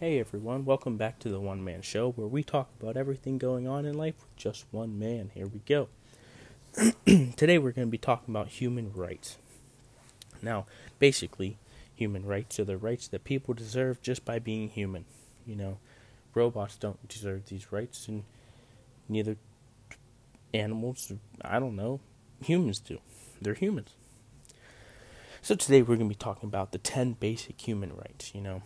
Hey everyone, welcome back to the One Man Show where we talk about everything going on in life with just one man. Here we go. Today we're going to be talking about human rights. Now, basically, human rights are the rights that people deserve just by being human. You know, robots don't deserve these rights, and neither animals, I don't know, humans do. They're humans. So today we're going to be talking about the 10 basic human rights, you know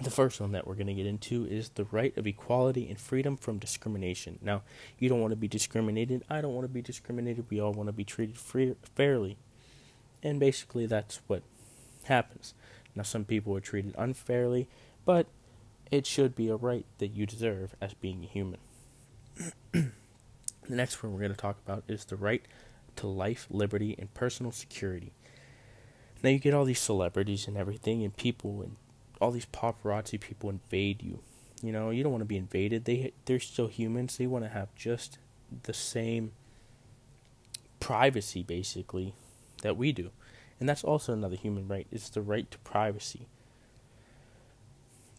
the first one that we're going to get into is the right of equality and freedom from discrimination. Now, you don't want to be discriminated. I don't want to be discriminated. We all want to be treated free, fairly. And basically, that's what happens. Now, some people are treated unfairly, but it should be a right that you deserve as being a human. the next one we're going to talk about is the right to life, liberty, and personal security. Now, you get all these celebrities and everything, and people and all these paparazzi people invade you. You know, you don't want to be invaded. They they're still humans. They want to have just the same privacy basically that we do. And that's also another human right. It's the right to privacy.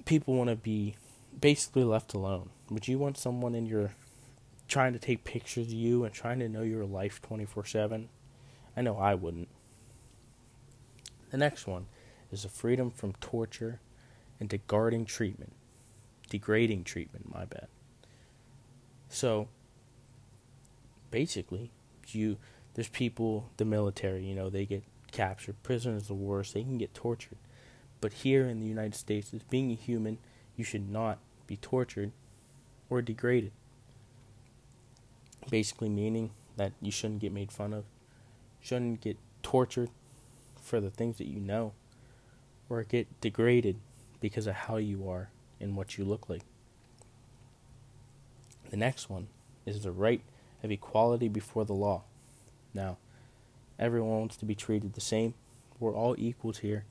People want to be basically left alone. Would you want someone in your trying to take pictures of you and trying to know your life 24/7? I know I wouldn't. The next one is the freedom from torture and degrading treatment. Degrading treatment, my bad. So basically, you there's people, the military, you know, they get captured, prisoners of war, they can get tortured. But here in the United States, as being a human, you should not be tortured or degraded. Basically, meaning that you shouldn't get made fun of, shouldn't get tortured for the things that you know, or get degraded because of how you are and what you look like. The next one is the right of equality before the law. Now, everyone wants to be treated the same. We're all equals here.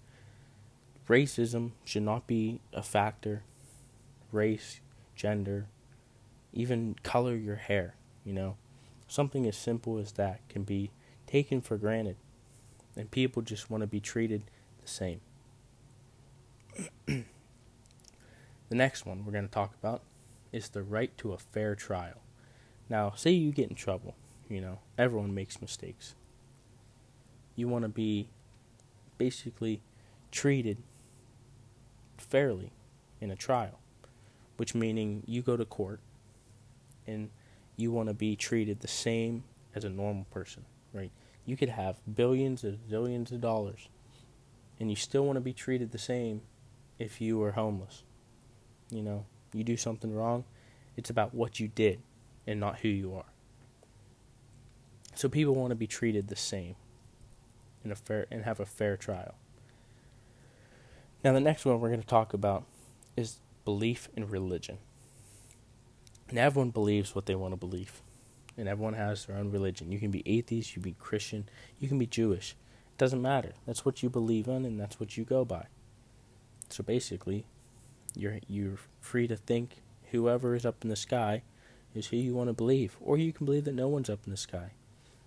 Racism should not be a factor. Race, gender, even color your hair, you know. Something as simple as that can be taken for granted. And people just want to be treated the same. the next one we're going to talk about is the right to a fair trial. Now, say you get in trouble, you know, everyone makes mistakes. You want to be basically treated fairly in a trial, which meaning you go to court and you want to be treated the same as a normal person, right? You could have billions and zillions of dollars and you still want to be treated the same if you were homeless. You know, you do something wrong, it's about what you did and not who you are. So people want to be treated the same in a fair and have a fair trial. Now the next one we're going to talk about is belief in religion. And everyone believes what they want to believe. And everyone has their own religion. You can be atheist, you can be Christian, you can be Jewish. It doesn't matter. That's what you believe in and that's what you go by. So basically, you're you're free to think whoever is up in the sky is who you want to believe, or you can believe that no one's up in the sky.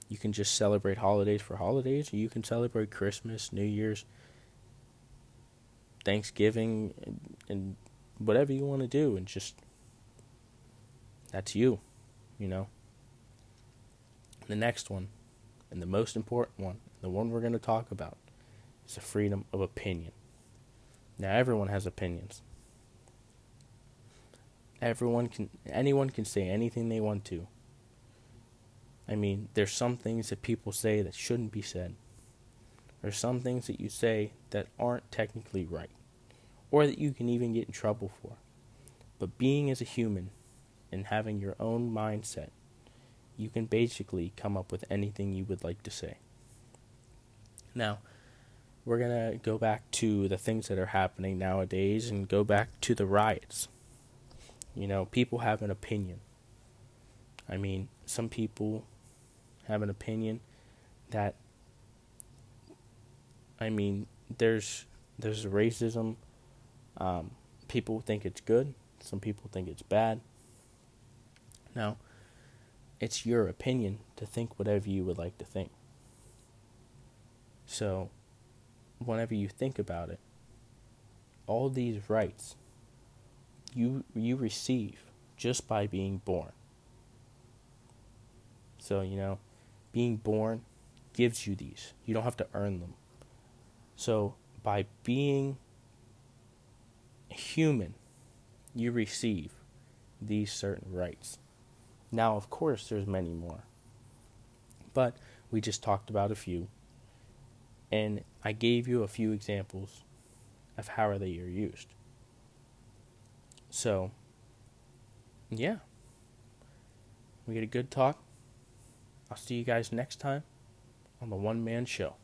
You can just celebrate holidays for holidays, or you can celebrate Christmas, New Year's, Thanksgiving, and, and whatever you want to do, and just that's you, you know. The next one, and the most important one, the one we're going to talk about, is the freedom of opinion. Now everyone has opinions. Everyone can anyone can say anything they want to. I mean, there's some things that people say that shouldn't be said. There's some things that you say that aren't technically right or that you can even get in trouble for. But being as a human and having your own mindset, you can basically come up with anything you would like to say. Now, we're going to go back to the things that are happening nowadays and go back to the riots. You know, people have an opinion. I mean, some people have an opinion that I mean, there's there's racism. Um, people think it's good. Some people think it's bad. Now, it's your opinion to think whatever you would like to think. So, whenever you think about it, all these rights you you receive just by being born. So, you know, being born gives you these. You don't have to earn them. So, by being human, you receive these certain rights. Now, of course, there's many more. But we just talked about a few. And I gave you a few examples of how they are used. So, yeah. We get a good talk. I'll see you guys next time on the One Man Show.